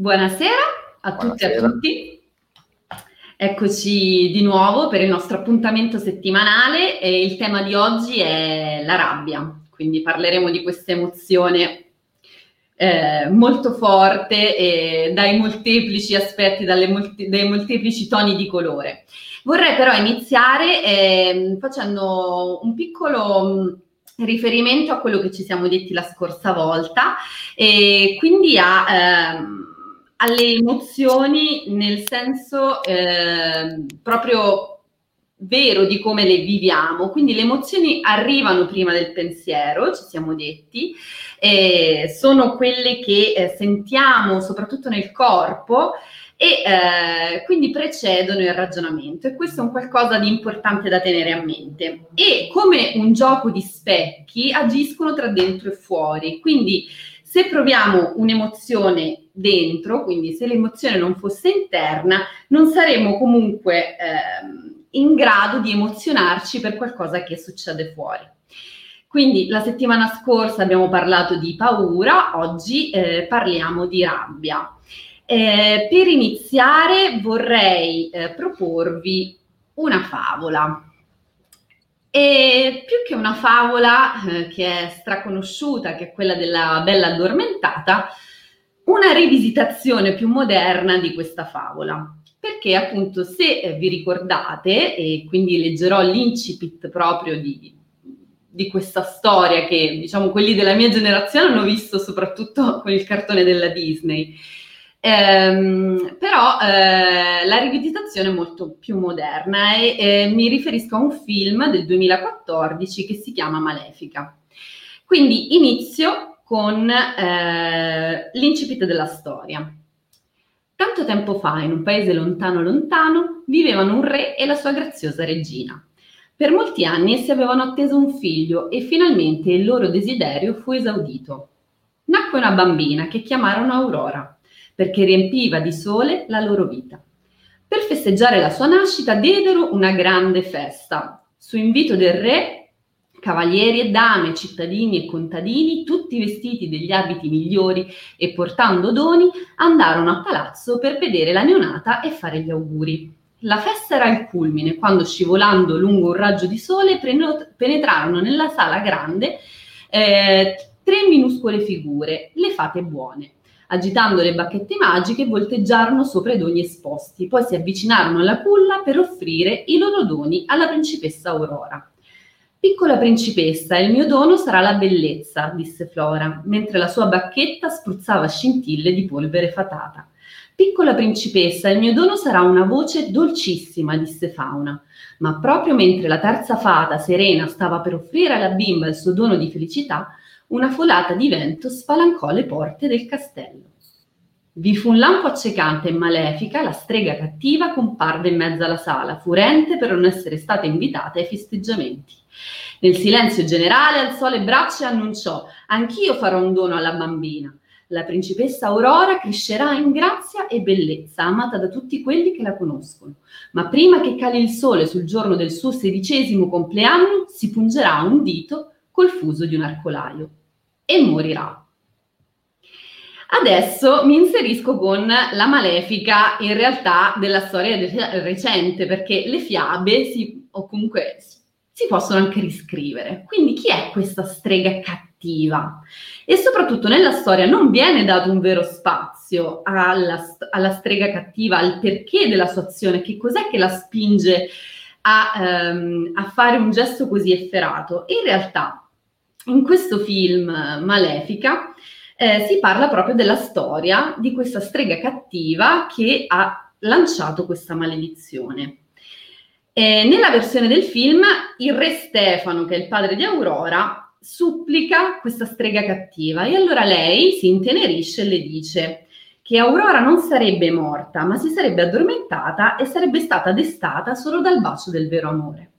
Buonasera a tutti e a tutti. Eccoci di nuovo per il nostro appuntamento settimanale e il tema di oggi è la rabbia, quindi parleremo di questa emozione eh, molto forte e dai molteplici aspetti, molti, dai molteplici toni di colore. Vorrei però iniziare eh, facendo un piccolo riferimento a quello che ci siamo detti la scorsa volta e quindi a... Ehm, alle emozioni nel senso eh, proprio vero di come le viviamo. Quindi le emozioni arrivano prima del pensiero, ci siamo detti, eh, sono quelle che eh, sentiamo soprattutto nel corpo e eh, quindi precedono il ragionamento e questo è un qualcosa di importante da tenere a mente. E come un gioco di specchi agiscono tra dentro e fuori, quindi se proviamo un'emozione dentro, quindi se l'emozione non fosse interna, non saremmo comunque eh, in grado di emozionarci per qualcosa che succede fuori. Quindi la settimana scorsa abbiamo parlato di paura, oggi eh, parliamo di rabbia. Eh, per iniziare vorrei eh, proporvi una favola. E più che una favola eh, che è straconosciuta, che è quella della bella addormentata, una rivisitazione più moderna di questa favola. Perché appunto se vi ricordate, e quindi leggerò l'incipit proprio di, di questa storia che diciamo quelli della mia generazione hanno visto soprattutto con il cartone della Disney, Ehm, però eh, la rivisitazione è molto più moderna e eh, mi riferisco a un film del 2014 che si chiama Malefica. Quindi inizio con eh, l'incipit della storia. Tanto tempo fa, in un paese lontano lontano, vivevano un re e la sua graziosa regina. Per molti anni essi avevano atteso un figlio e finalmente il loro desiderio fu esaudito. Nacque una bambina che chiamarono Aurora perché riempiva di sole la loro vita. Per festeggiare la sua nascita diedero una grande festa. Su invito del re, cavalieri e dame, cittadini e contadini, tutti vestiti degli abiti migliori e portando doni, andarono a palazzo per vedere la neonata e fare gli auguri. La festa era al culmine quando, scivolando lungo un raggio di sole, penetrarono nella sala grande eh, tre minuscole figure, le fate buone. Agitando le bacchette magiche, volteggiarono sopra i doni esposti, poi si avvicinarono alla culla per offrire i loro doni alla principessa Aurora. Piccola principessa, il mio dono sarà la bellezza, disse Flora, mentre la sua bacchetta spruzzava scintille di polvere fatata. Piccola principessa, il mio dono sarà una voce dolcissima, disse Fauna. Ma proprio mentre la terza fata, Serena, stava per offrire alla bimba il suo dono di felicità, una folata di vento spalancò le porte del castello. Vi fu un lampo accecante e malefica, la strega cattiva comparve in mezzo alla sala, furente per non essere stata invitata ai festeggiamenti. Nel silenzio generale alzò le braccia e annunciò: Anch'io farò un dono alla bambina. La principessa Aurora crescerà in grazia e bellezza, amata da tutti quelli che la conoscono. Ma prima che cali il sole sul giorno del suo sedicesimo compleanno, si pungerà un dito col fuso di un arcolaio e morirà. Adesso mi inserisco con la malefica in realtà della storia recente, perché le fiabe si, o comunque si possono anche riscrivere. Quindi chi è questa strega cattiva? E soprattutto nella storia non viene dato un vero spazio alla, alla strega cattiva, al perché della sua azione, che cos'è che la spinge a, um, a fare un gesto così efferato. In realtà in questo film Malefica eh, si parla proprio della storia di questa strega cattiva che ha lanciato questa maledizione. Eh, nella versione del film, il re Stefano, che è il padre di Aurora, supplica questa strega cattiva e allora lei si intenerisce e le dice che Aurora non sarebbe morta, ma si sarebbe addormentata e sarebbe stata destata solo dal bacio del vero amore.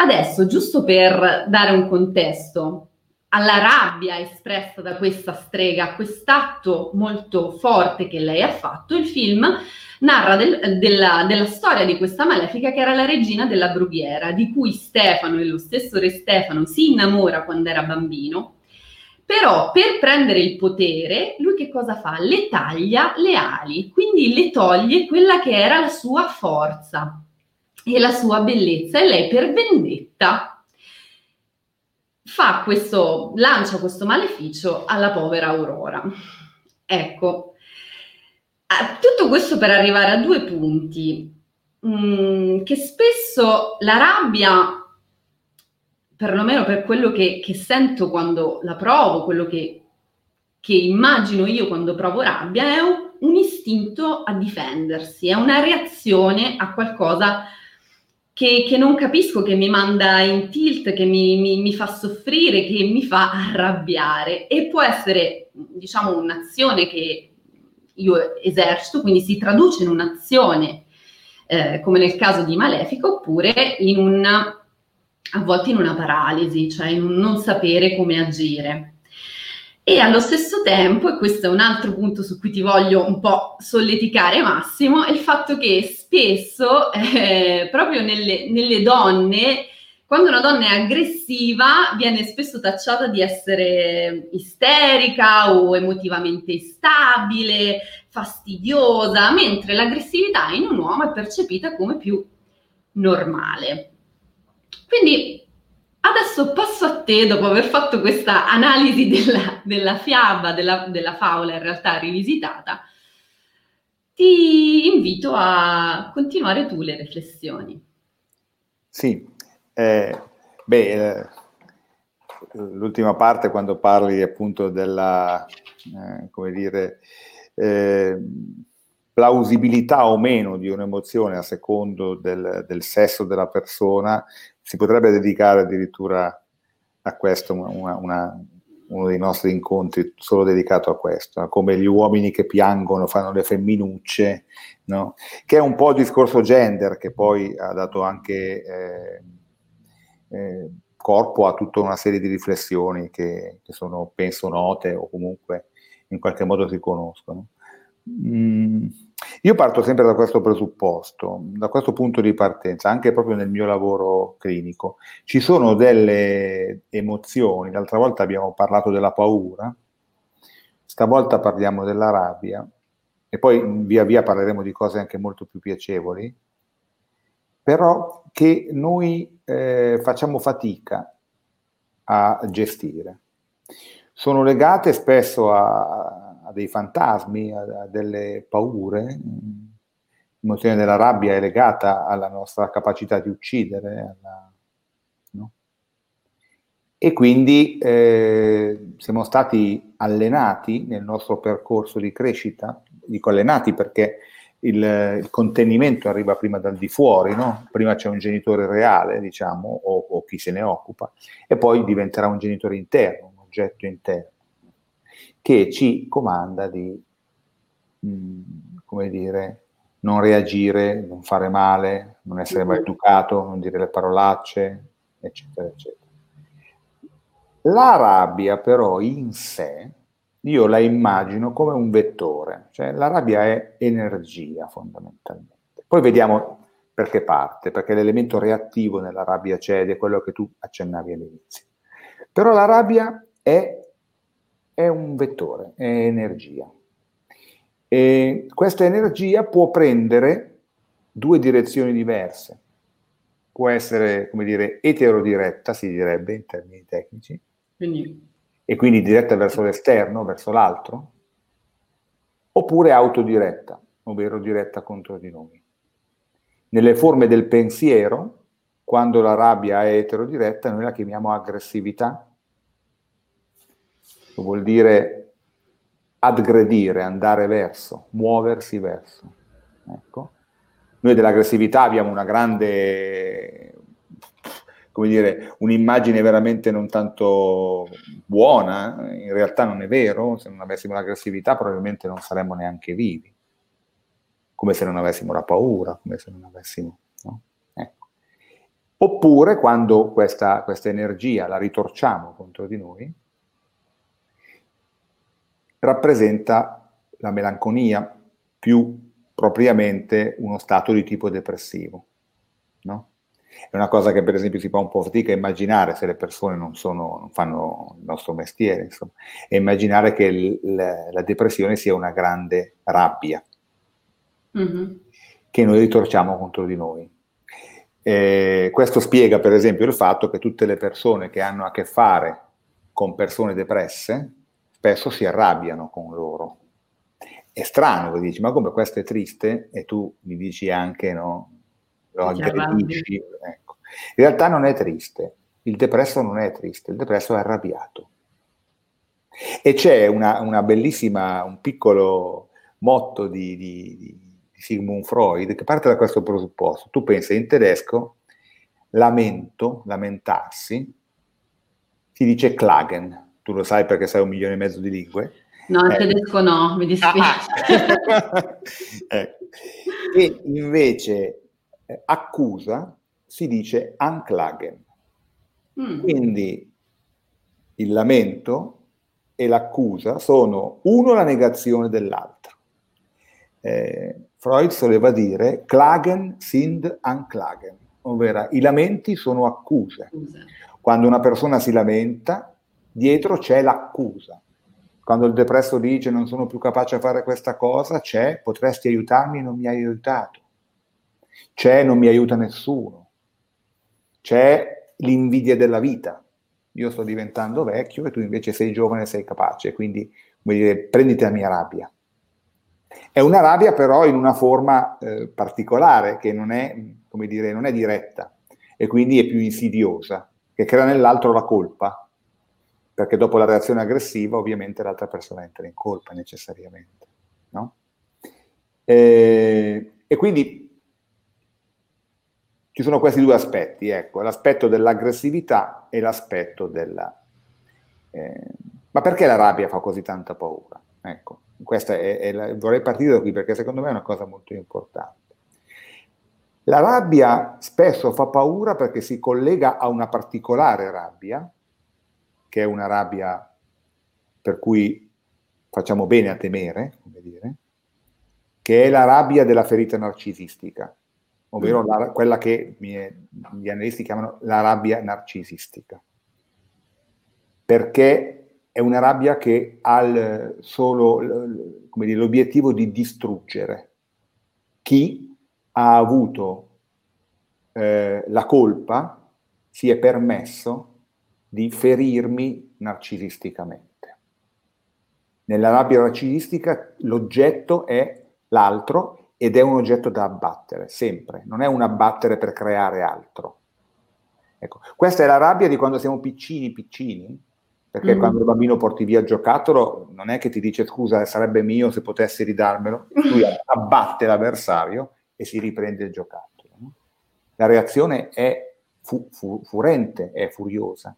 Adesso, giusto per dare un contesto alla rabbia espressa da questa strega, quest'atto molto forte che lei ha fatto, il film narra del, della, della, storia di questa malefica che era la regina della brughiera, di cui Stefano e lo stesso re Stefano si innamora quando era bambino, Però per prendere il potere, lui che cosa fa? Le taglia le ali, quindi le toglie quella che era la sua forza e la sua bellezza e lei per vendetta fa questo, lancia questo maleficio alla povera Aurora. Ecco, tutto questo per arrivare a due punti, mm, che spesso la rabbia perlomeno per quello che, che sento quando la provo, quello che, che, immagino io quando provo rabbia, è un, un istinto a difendersi, è una reazione a qualcosa che, che, non capisco, che mi manda in tilt, che mi, mi, mi, fa soffrire, che mi fa arrabbiare e può essere, diciamo, un'azione che io esercito, quindi si traduce in un'azione, eh, come nel caso di Malefica, oppure in un a volte in una paralisi, cioè in un non sapere come agire. E allo stesso tempo, e questo è un altro punto su cui ti voglio un po' solleticare Massimo, è il fatto che spesso, eh, proprio nelle, nelle donne, quando una donna è aggressiva viene spesso tacciata di essere isterica o emotivamente instabile, fastidiosa, mentre l'aggressività in un uomo è percepita come più normale. Quindi adesso passo a te, dopo aver fatto questa analisi della, della fiaba, della, della favola in realtà rivisitata, ti invito a continuare tu le riflessioni. Sì, eh, beh, eh, l'ultima parte quando parli appunto della, eh, come dire, eh, plausibilità o meno di un'emozione a secondo del, del sesso della persona si potrebbe dedicare addirittura a questo una, una, uno dei nostri incontri solo dedicato a questo, come gli uomini che piangono fanno le femminucce, no? che è un po' il discorso gender che poi ha dato anche eh, eh, corpo a tutta una serie di riflessioni che, che, sono, penso, note o comunque in qualche modo si conoscono. Mm io parto sempre da questo presupposto, da questo punto di partenza, anche proprio nel mio lavoro clinico. Ci sono delle emozioni, l'altra volta abbiamo parlato della paura, stavolta parliamo della rabbia e poi via via parleremo di cose anche molto più piacevoli, però che noi eh, facciamo fatica a gestire. Sono legate spesso a, a dei fantasmi, a, a delle paure. L'emozione della rabbia è legata alla nostra capacità di uccidere. Alla, no? E quindi eh, siamo stati allenati nel nostro percorso di crescita, dico allenati perché il, il, contenimento arriva prima dal di fuori, no? prima c'è un genitore reale, diciamo, o, o, chi se ne occupa, e poi diventerà un genitore interno, un oggetto interno che ci comanda di, mh, mm, come dire, non reagire, non fare male, non essere mai educato, non dire le parolacce, eccetera, eccetera. La rabbia però in sé, io la immagino come un vettore, cioè la rabbia è energia fondamentalmente. Poi vediamo perché parte, perché l'elemento reattivo nella rabbia c'è ed è quello che tu accennavi all'inizio. Però la rabbia è è un vettore, è energia. E questa energia può prendere due direzioni diverse. Può essere, come dire, eterodiretta, si direbbe in termini tecnici, quindi. e quindi diretta verso l'esterno, verso l'altro, oppure autodiretta, ovvero diretta contro di noi. Nelle forme del pensiero, quando la rabbia è eterodiretta, noi la chiamiamo aggressività, vuol dire aggredire, andare verso, muoversi verso. Ecco. Noi dell'aggressività abbiamo una grande, come dire, un'immagine veramente non tanto buona, in realtà non è vero, se non avessimo l'aggressività probabilmente non saremmo neanche vivi, come se non avessimo la paura, come se non avessimo... No? Ecco. Oppure quando questa, questa energia la ritorciamo contro di noi, rappresenta la melanconia, più propriamente uno stato di tipo depressivo. No? È una cosa che per esempio si fa un po' fatica a immaginare se le persone non, sono, non fanno il nostro mestiere, insomma, e immaginare che il, la, la, depressione sia una grande rabbia mm-hmm. che noi ritorciamo contro di noi. Eh, questo spiega per esempio il fatto che tutte le persone che hanno a che fare con persone depresse spesso si arrabbiano con loro. È strano, che dici, ma come questo è triste? E tu mi dici anche, no? Lo aggredisci. Ecco. In realtà non è triste, il depresso non è triste, il depresso è arrabbiato. E c'è una, una bellissima, un piccolo motto di, di, di, Sigmund Freud che parte da questo presupposto. Tu pensi in tedesco, lamento, lamentarsi, si dice klagen. Tu lo sai perché sai un milione e mezzo di lingue. No, il eh. tedesco no, mi dispiace. ecco. E invece eh, accusa si dice anklagen. Mm. Quindi il lamento e l'accusa sono uno la negazione dell'altro. Eh, Freud soleva dire klagen sind anklagen, ovvero i lamenti sono accuse. Quando una persona si lamenta, dietro c'è l'accusa. Quando il depresso dice non sono più capace a fare questa cosa, c'è potresti aiutarmi e non mi hai aiutato. C'è non mi aiuta nessuno. C'è l'invidia della vita. Io sto diventando vecchio e tu invece sei giovane e sei capace, quindi dire, prenditi la mia rabbia. È una rabbia però in una forma eh, particolare, che non è, come dire, non è diretta e quindi è più insidiosa, che crea nell'altro la colpa perché dopo la reazione aggressiva ovviamente l'altra persona entra in colpa necessariamente. No? E, e, quindi ci sono questi due aspetti, ecco, l'aspetto dell'aggressività e l'aspetto della... Eh, ma perché la rabbia fa così tanta paura? Ecco, questa è, è la, vorrei partire da qui perché secondo me è una cosa molto importante. La rabbia spesso fa paura perché si collega a una particolare rabbia, che è una rabbia per cui facciamo bene a temere, come dire, che è la rabbia della ferita narcisistica, ovvero la, quella che gli analisti chiamano la rabbia narcisistica, perché è una rabbia che ha solo dire, l'obiettivo di distruggere chi ha avuto eh, la colpa, si è permesso di ferirmi narcisisticamente. Nella rabbia narcisistica l'oggetto è l'altro ed è un oggetto da abbattere, sempre, non è un abbattere per creare altro. Ecco, questa è la rabbia di quando siamo piccini, piccini, perché mm. quando il bambino porti via il giocattolo non è che ti dice scusa, sarebbe mio se potessi ridarmelo, lui abbatte l'avversario e si riprende il giocattolo. No? La reazione è fu- fu- furente, è furiosa.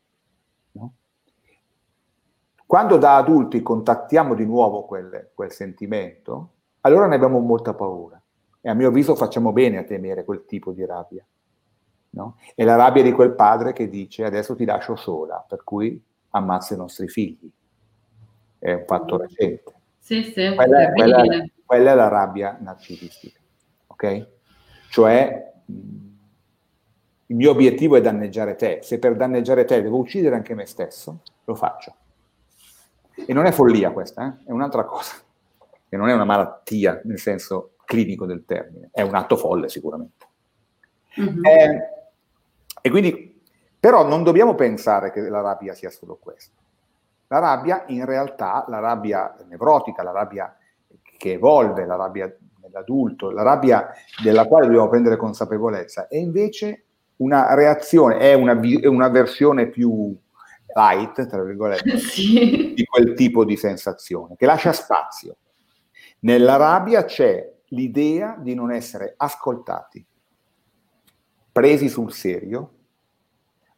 Quando da adulti contattiamo di nuovo quel, quel sentimento, allora ne abbiamo molta paura. E a mio avviso facciamo bene a temere quel tipo di rabbia. No? È la rabbia di quel padre che dice adesso ti lascio sola, per cui ammazza i nostri figli. È un fatto mm. recente. Sì, sì, quella, quella, quella è la rabbia narcisistica. Ok? Cioè, il mio obiettivo è danneggiare te. Se per danneggiare te devo uccidere anche me stesso, lo faccio. E non è follia questa, eh? è un'altra cosa. E non è una malattia nel senso clinico del termine, è un atto folle sicuramente. Mm-hmm. Eh, e quindi, però non dobbiamo pensare che la rabbia sia solo questo. La rabbia, in realtà, la rabbia nevrotica, la rabbia che evolve, la rabbia dell'adulto, la rabbia della quale dobbiamo prendere consapevolezza, è invece una reazione, è una, è una versione più light, tra virgolette, sì. di quel tipo di sensazione, che lascia spazio. Nella rabbia c'è l'idea di non essere ascoltati, presi sul serio,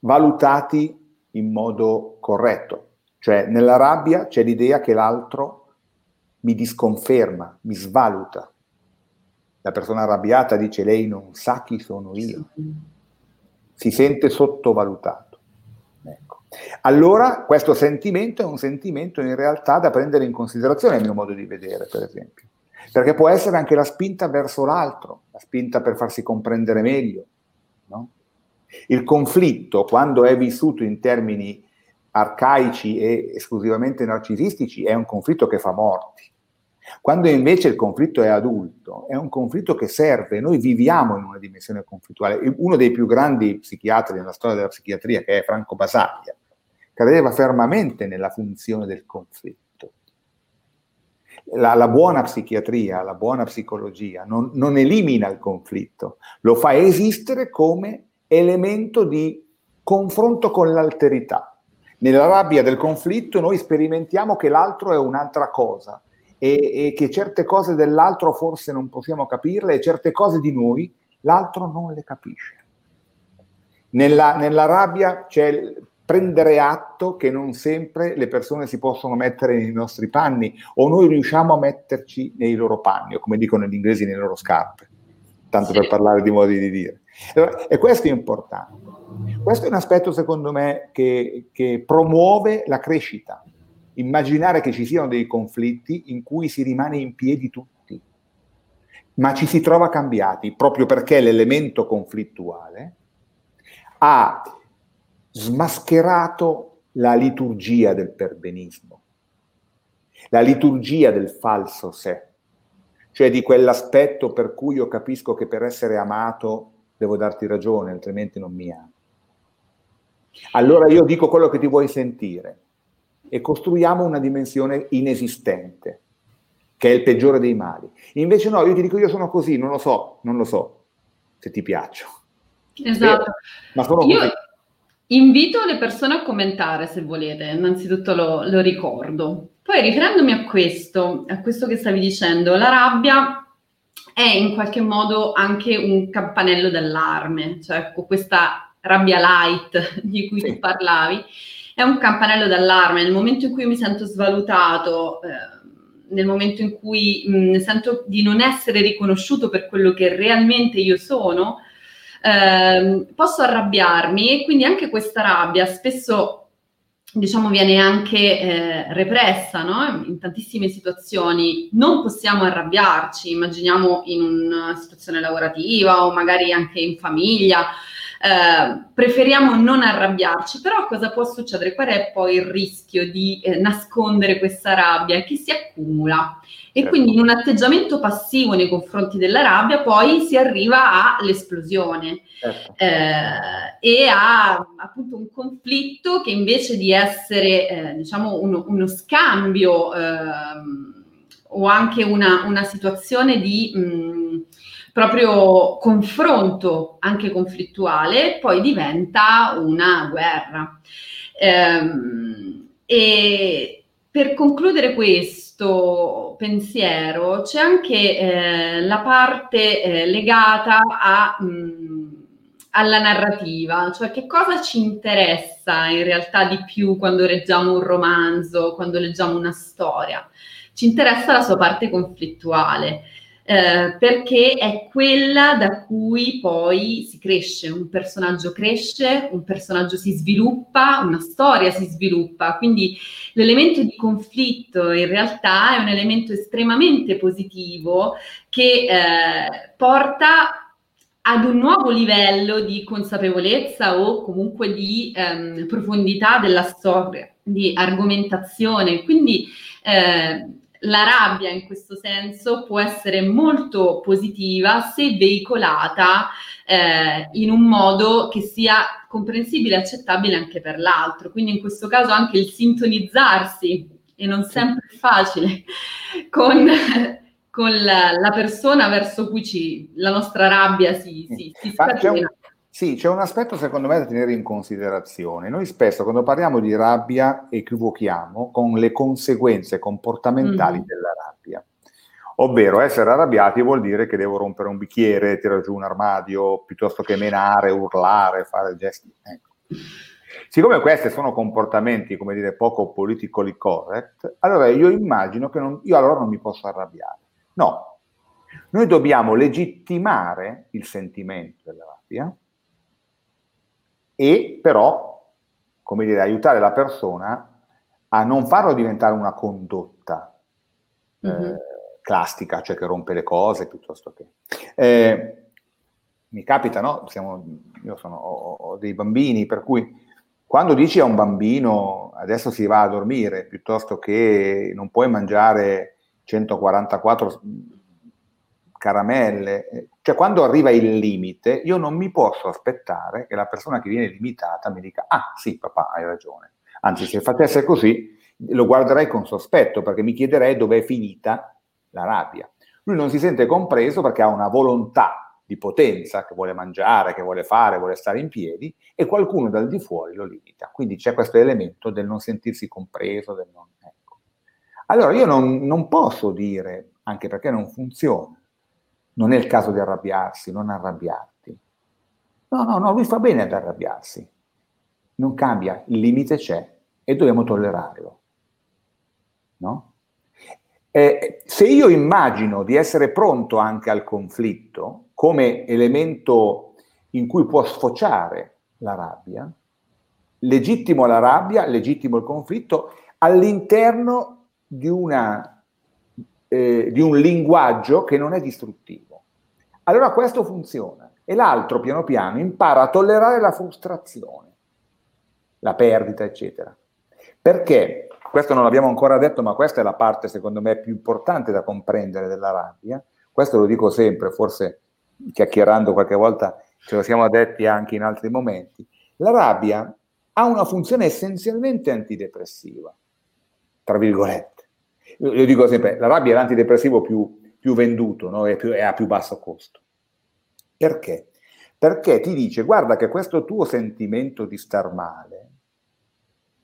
valutati in modo corretto. Cioè nella rabbia c'è l'idea che l'altro mi disconferma, mi svaluta. La persona arrabbiata dice lei non sa chi sono io. Si sente sottovalutato. Allora questo sentimento è un sentimento in realtà da prendere in considerazione, a mio modo di vedere, per esempio, perché può essere anche la spinta verso l'altro, la spinta per farsi comprendere meglio, no? Il conflitto, quando è vissuto in termini arcaici e esclusivamente narcisistici, è un conflitto che fa morti. Quando invece il conflitto è adulto, è un conflitto che serve, noi viviamo in una dimensione conflittuale. Uno dei più grandi psichiatri nella storia della psichiatria, che è Franco Basaglia, credeva fermamente nella funzione del conflitto. La, la buona psichiatria, la buona psicologia non, non elimina il conflitto, lo fa esistere come elemento di confronto con l'alterità. Nella rabbia del conflitto noi sperimentiamo che l'altro è un'altra cosa e, e, che certe cose dell'altro forse non possiamo capirle e certe cose di noi l'altro non le capisce. Nella, nella rabbia c'è prendere atto che non sempre le persone si possono mettere nei nostri panni o noi riusciamo a metterci nei loro panni o come dicono gli inglesi nelle loro scarpe, tanto per parlare di modi di dire. E questo è importante. Questo è un aspetto secondo me che, che promuove la crescita immaginare che ci siano dei conflitti in cui si rimane in piedi tutti, ma ci si trova cambiati proprio perché l'elemento conflittuale ha smascherato la liturgia del perbenismo, la liturgia del falso sé, cioè di quell'aspetto per cui io capisco che per essere amato devo darti ragione, altrimenti non mi ami. Allora io dico quello che ti vuoi sentire, e costruiamo una dimensione inesistente, che è il peggiore dei mali. Invece no, io ti dico io sono così, non lo so, non lo so se ti piaccio. Esatto. Eh, ma sono io così. Invito le persone a commentare se volete, innanzitutto lo, lo ricordo. Poi riferendomi a questo, a questo che stavi dicendo, la rabbia è in qualche modo anche un campanello d'allarme, cioè questa rabbia light di cui sì. tu parlavi è un campanello d'allarme. Nel momento in cui mi sento svalutato, eh, nel momento in cui mh, sento di non essere riconosciuto per quello che realmente io sono, eh, posso arrabbiarmi? E quindi anche questa rabbia spesso diciamo viene anche eh, repressa no? in tantissime situazioni. Non possiamo arrabbiarci immaginiamo in una situazione lavorativa o magari anche in famiglia eh, preferiamo non arrabbiarci, però cosa può succedere? Qual è poi il rischio di eh, nascondere questa rabbia che si accumula? E certo. quindi in un atteggiamento passivo nei confronti della rabbia poi si arriva all'esplosione certo. eh, e a appunto un conflitto che invece di essere eh, diciamo uno, uno scambio ehm, o anche una, una situazione di... Mh, proprio confronto anche conflittuale, poi diventa una guerra. Ehm, e per concludere questo pensiero c'è anche eh, la parte eh, legata a, alla narrativa, cioè che cosa ci interessa in realtà di più quando leggiamo un romanzo, quando leggiamo una storia. Ci interessa la sua parte conflittuale eh, perché è quella da cui poi si cresce, un personaggio cresce, un personaggio si sviluppa, una storia si sviluppa, quindi l'elemento di conflitto in realtà è un elemento estremamente positivo che eh, porta ad un nuovo livello di consapevolezza o comunque di ehm, profondità della storia, di argomentazione. Quindi eh, la rabbia in questo senso può essere molto positiva se veicolata eh, in un modo che sia comprensibile e accettabile anche per l'altro. Quindi in questo caso anche il sintonizzarsi, e non sempre facile, con, con la, la, persona verso cui ci, la nostra rabbia si, si, si scatena. Sì, c'è un aspetto secondo me da tenere in considerazione. Noi spesso quando parliamo di rabbia equivochiamo con le conseguenze comportamentali mm-hmm. della rabbia. Ovvero essere arrabbiati vuol dire che devo rompere un bicchiere, tirare giù un armadio, piuttosto che menare, urlare, fare gesti. Ecco. Siccome questi sono comportamenti, come dire, poco politically correct, allora io immagino che non, io allora non mi posso arrabbiare. No, noi dobbiamo legittimare il sentimento della rabbia, e però, come dire, aiutare la persona a non farlo diventare una condotta mm-hmm. eh, classica, cioè che rompe le cose piuttosto che... Eh, mi capita, no? Siamo, io sono, ho, ho, dei bambini, per cui quando dici a un bambino adesso si va a dormire, piuttosto che non puoi mangiare 144 caramelle, cioè quando arriva il limite, io non mi posso aspettare che la persona che viene limitata mi dica, ah sì papà, hai ragione. Anzi, se facesse così, lo guarderei con sospetto, perché mi chiederei dove è finita la rabbia. Lui non si sente compreso perché ha una volontà di potenza che vuole mangiare, che vuole fare, vuole stare in piedi e qualcuno dal di fuori lo limita. Quindi c'è questo elemento del non sentirsi compreso, del non... Ecco. Allora io non, non posso dire, anche perché non funziona, non è il caso di arrabbiarsi, non arrabbiarti. No, no, no, lui fa bene ad arrabbiarsi. Non cambia, il limite c'è e dobbiamo tollerarlo. No? Eh, se io immagino di essere pronto anche al conflitto come elemento in cui può sfociare la rabbia, legittimo la rabbia, legittimo il conflitto all'interno di, una, eh, di un linguaggio che non è distruttivo. Allora questo funziona e l'altro piano piano impara a tollerare la frustrazione, la perdita, eccetera. Perché questo non l'abbiamo ancora detto, ma questa è la parte secondo me più importante da comprendere della rabbia. Questo lo dico sempre, forse chiacchierando qualche volta ce lo siamo detti anche in altri momenti. La rabbia ha una funzione essenzialmente antidepressiva, tra virgolette. Io dico sempre, la rabbia è l'antidepressivo più, più venduto, no? è, più, è a più basso costo. Perché? Perché ti dice, guarda che questo tuo sentimento di star male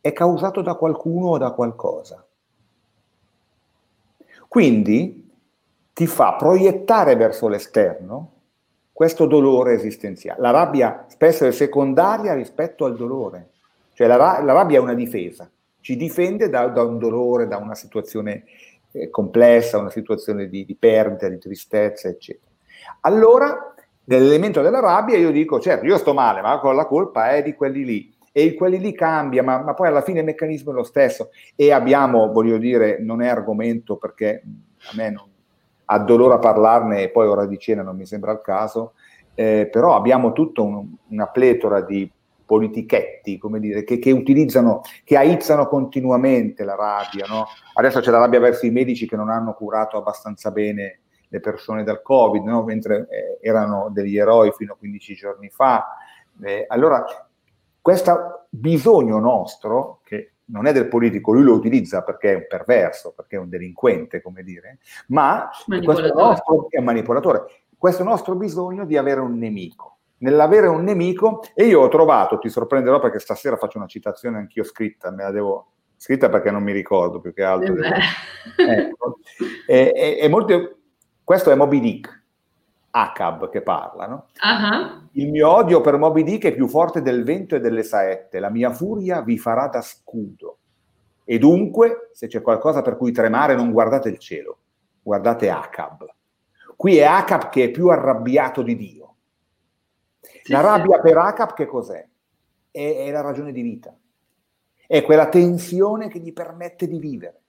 è causato da qualcuno o da qualcosa. Quindi ti fa proiettare verso l'esterno questo dolore esistenziale. La rabbia spesso è secondaria rispetto al dolore, cioè la, la rabbia è una difesa, ci difende da, da un dolore, da una situazione eh, complessa, una situazione di, di perdita, di tristezza, eccetera. Allora, nell'elemento della rabbia io dico, certo, io sto male, ma la colpa è di quelli lì e quelli lì cambia, ma, ma, poi alla fine il meccanismo è lo stesso. E abbiamo, voglio dire, non è argomento perché a me non, ha dolore a parlarne e poi ora di cena non mi sembra il caso, eh, però abbiamo tutta un, una pletora di politichetti, come dire, che, che, utilizzano, che aizzano continuamente la rabbia. No? Adesso c'è la rabbia verso i medici che non hanno curato abbastanza bene le persone dal Covid, no? mentre eh, erano degli eroi fino a 15 giorni fa. Eh, allora questo bisogno nostro, che non è del politico, lui lo utilizza perché è un perverso, perché è un delinquente, come dire, ma questo nostro, è un manipolatore. Questo nostro bisogno di avere un nemico. Nell'avere un nemico, e io ho trovato, ti sorprenderò perché stasera faccio una citazione anch'io scritta, me la devo scritta perché non mi ricordo più che altro. Eh ecco. e, e, e molti, questo è Moby Dick, Acab che parla, no? uh-huh. Il mio odio per Moby Dick è più forte del vento e delle saette, la mia furia vi farà da scudo. E dunque, se c'è qualcosa per cui tremare, non guardate il cielo, guardate Acab. Qui è Acab che è più arrabbiato di Dio. Sì, la rabbia sì. per Acab che cos'è? È, è la ragione di vita. È quella tensione che gli permette di vivere.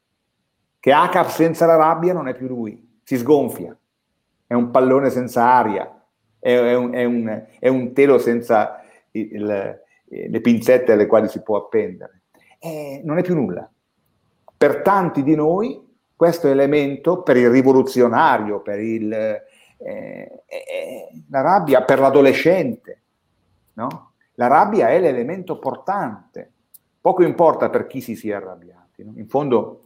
Che Acab senza la rabbia non è più lui, si sgonfia è un pallone senza aria, è, è, un, è, un, è un, telo senza il, le pinzette alle quali si può appendere. Eh, non è più nulla. Per tanti di noi questo elemento, per il rivoluzionario, per il, eh, eh, la rabbia, per l'adolescente, no? la rabbia è l'elemento portante. Poco importa per chi si sia arrabbiati. No? In fondo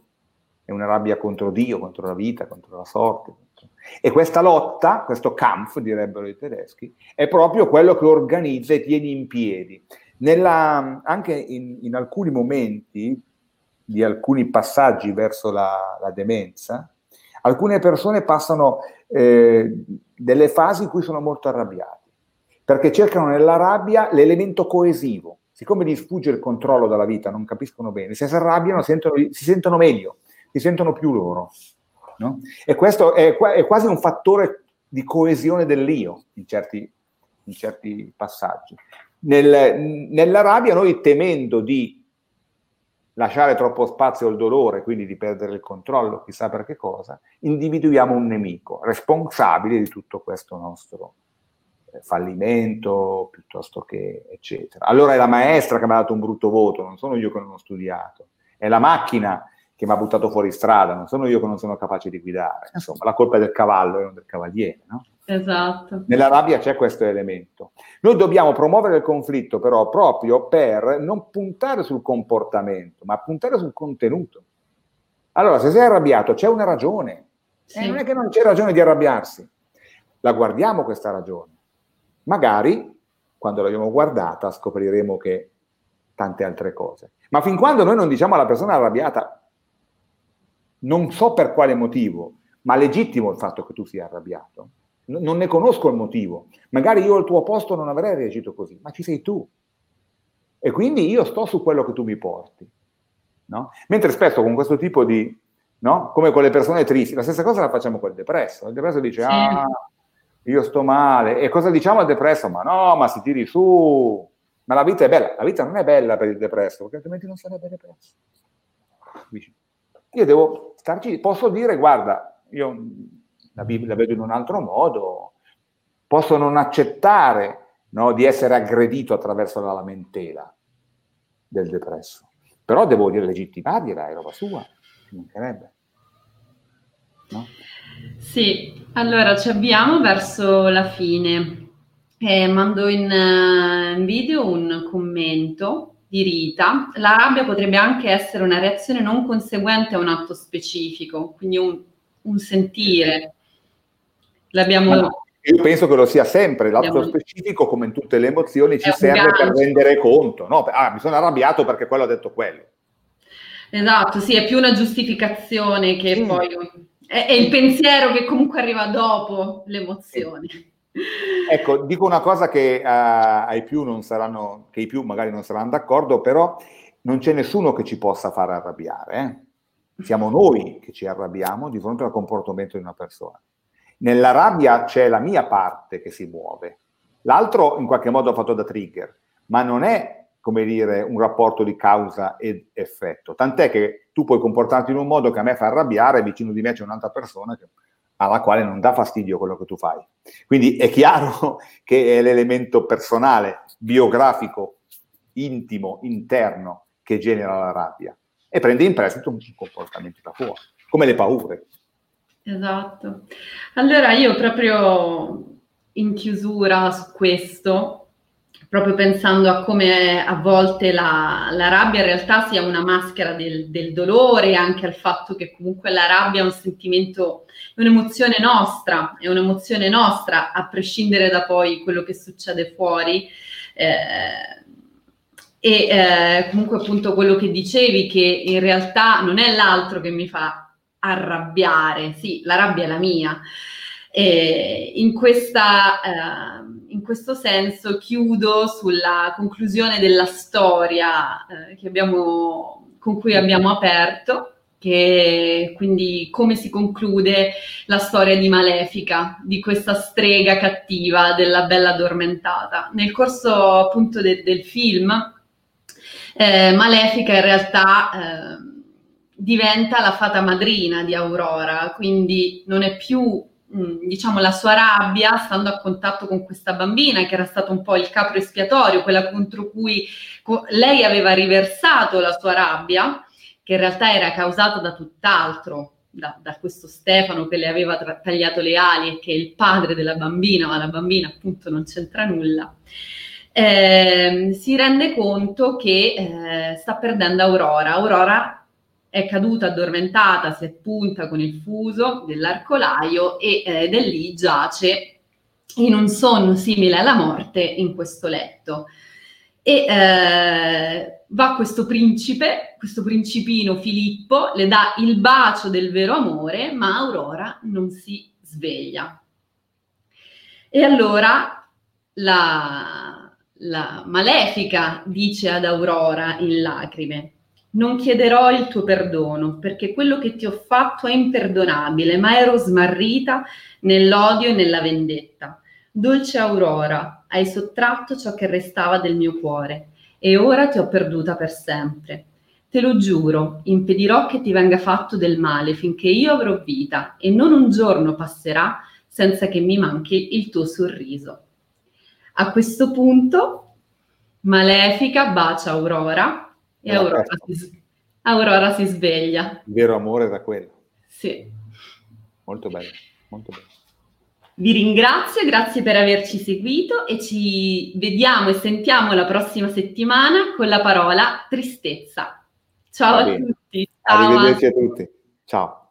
è una rabbia contro Dio, contro la vita, contro la sorte. E questa lotta, questo Kampf, direbbero i tedeschi, è proprio quello che organizza e tiene in piedi. Nella, anche in, in, alcuni momenti di alcuni passaggi verso la, la demenza, alcune persone passano eh, delle fasi in cui sono molto arrabbiati, perché cercano nella rabbia l'elemento coesivo. Siccome gli sfugge il controllo della vita, non capiscono bene, se si arrabbiano sentono, si sentono meglio, si sentono più loro. No? E questo è, è, quasi un fattore di coesione dell'io in certi, in certi passaggi. Nel, nella rabbia noi temendo di lasciare troppo spazio al dolore, quindi di perdere il controllo, chissà per che cosa, individuiamo un nemico responsabile di tutto questo nostro fallimento piuttosto che eccetera. Allora è la maestra che mi ha dato un brutto voto, non sono io che non ho studiato, è la macchina che mi ha buttato fuori strada, non sono io che non sono capace di guidare. Insomma, la colpa è del cavallo e non del cavaliere, no? Esatto. Nella rabbia c'è questo elemento. Noi dobbiamo promuovere il conflitto però proprio per non puntare sul comportamento, ma puntare sul contenuto. Allora, se sei arrabbiato c'è una ragione. Sì. Eh, non è che non c'è ragione di arrabbiarsi. La guardiamo questa ragione. Magari, quando l'abbiamo guardata, scopriremo che tante altre cose. Ma fin quando noi non diciamo alla persona arrabbiata, non so per quale motivo, ma legittimo il fatto che tu sia arrabbiato, non ne conosco il motivo. Magari io al tuo posto non avrei reagito così, ma ci sei tu. E quindi io sto su quello che tu mi porti. No? Mentre spesso con questo tipo di, no? come con le persone tristi, la stessa cosa la facciamo con il depresso. Il depresso dice, sì. ah, io sto male. E cosa diciamo al depresso? Ma no, ma si tiri su. Ma la vita è bella. La vita non è bella per il depresso, perché altrimenti non sarebbe depresso. Io devo starci, posso dire, guarda, io la la vedo in un altro modo, posso non accettare no, di essere aggredito attraverso la lamentela del depresso, però devo dire legittimargliela, è roba sua, ci mancherebbe. No? Sì, allora ci avviamo verso la fine. Eh, mando in, uh, in video un commento di Rita. La rabbia potrebbe anche essere una reazione non conseguente a un atto specifico, quindi un, un sentire, L'abbiamo... Io penso che lo sia sempre, l'atto specifico, come in tutte le emozioni, ci serve per rendere conto. No, ah, mi sono arrabbiato perché quello ha detto quello. Esatto, sì, è più una giustificazione che mm. poi... È, è, il pensiero che comunque arriva dopo l'emozione. Sì. Ecco, dico una cosa che uh, ai più non saranno, che i più magari non saranno d'accordo, però non c'è nessuno che ci possa fare arrabbiare. Eh? Siamo noi che ci arrabbiamo di fronte al comportamento di una persona. Nella rabbia c'è la mia parte che si muove, l'altro in qualche modo è fatto da trigger, ma non è come dire un rapporto di causa ed effetto. Tant'è che tu puoi comportarti in un modo che a me fa arrabbiare, vicino di me c'è un'altra persona che, alla quale non dà fastidio quello che tu fai. Quindi è chiaro che è l'elemento personale, biografico, intimo, interno che genera la rabbia e prende in prestito un comportamento da fuori, come le paure. Esatto. Allora io proprio in chiusura su questo, proprio pensando a come a volte la, la rabbia in realtà sia una maschera del, del, dolore, anche al fatto che comunque la rabbia è un sentimento, è un'emozione nostra, è un'emozione nostra, a prescindere da poi quello che succede fuori. Eh, e eh, comunque appunto quello che dicevi, che in realtà non è l'altro che mi fa arrabbiare, sì, la rabbia è la mia. E in, questa, eh, in questo senso chiudo sulla conclusione della storia eh, abbiamo, con cui abbiamo aperto, che quindi come si conclude la storia di Malefica, di questa strega cattiva della bella addormentata. Nel corso appunto de- del film, eh, Malefica in realtà eh, diventa la fata madrina di Aurora, quindi non è più mm, diciamo la sua rabbia stando a contatto con questa bambina che era stato un po' il capro espiatorio, quella contro cui lei aveva riversato la sua rabbia, che in realtà era causata da tutt'altro, da, da, questo Stefano che le aveva tra- tagliato le ali e che è il padre della bambina, ma la bambina appunto non c'entra nulla. Eh, si rende conto che eh, sta perdendo Aurora. Aurora è caduta addormentata, si è punta con il fuso dell'arcolaio e eh, ed lì giace in un sonno simile alla morte in questo letto. E eh, va questo principe, questo principino Filippo, le dà il bacio del vero amore, ma Aurora non si sveglia. E allora la, la malefica dice ad Aurora in lacrime, non chiederò il tuo perdono, perché quello che ti ho fatto è imperdonabile, ma ero smarrita nell'odio e nella vendetta. Dolce Aurora, hai sottratto ciò che restava del mio cuore, e ora ti ho perduta per sempre. Te lo giuro, impedirò che ti venga fatto del male finché io avrò vita, e non un giorno passerà senza che mi manchi il tuo sorriso. A questo punto, Malefica bacia Aurora e Aurora si, Aurora si, sveglia. Il vero amore da quello. Sì. Molto bello, molto bello. Vi ringrazio, grazie per averci seguito e ci vediamo e sentiamo la prossima settimana con la parola tristezza. Ciao a tutti. Ciao. Arrivederci a tutti. Ciao.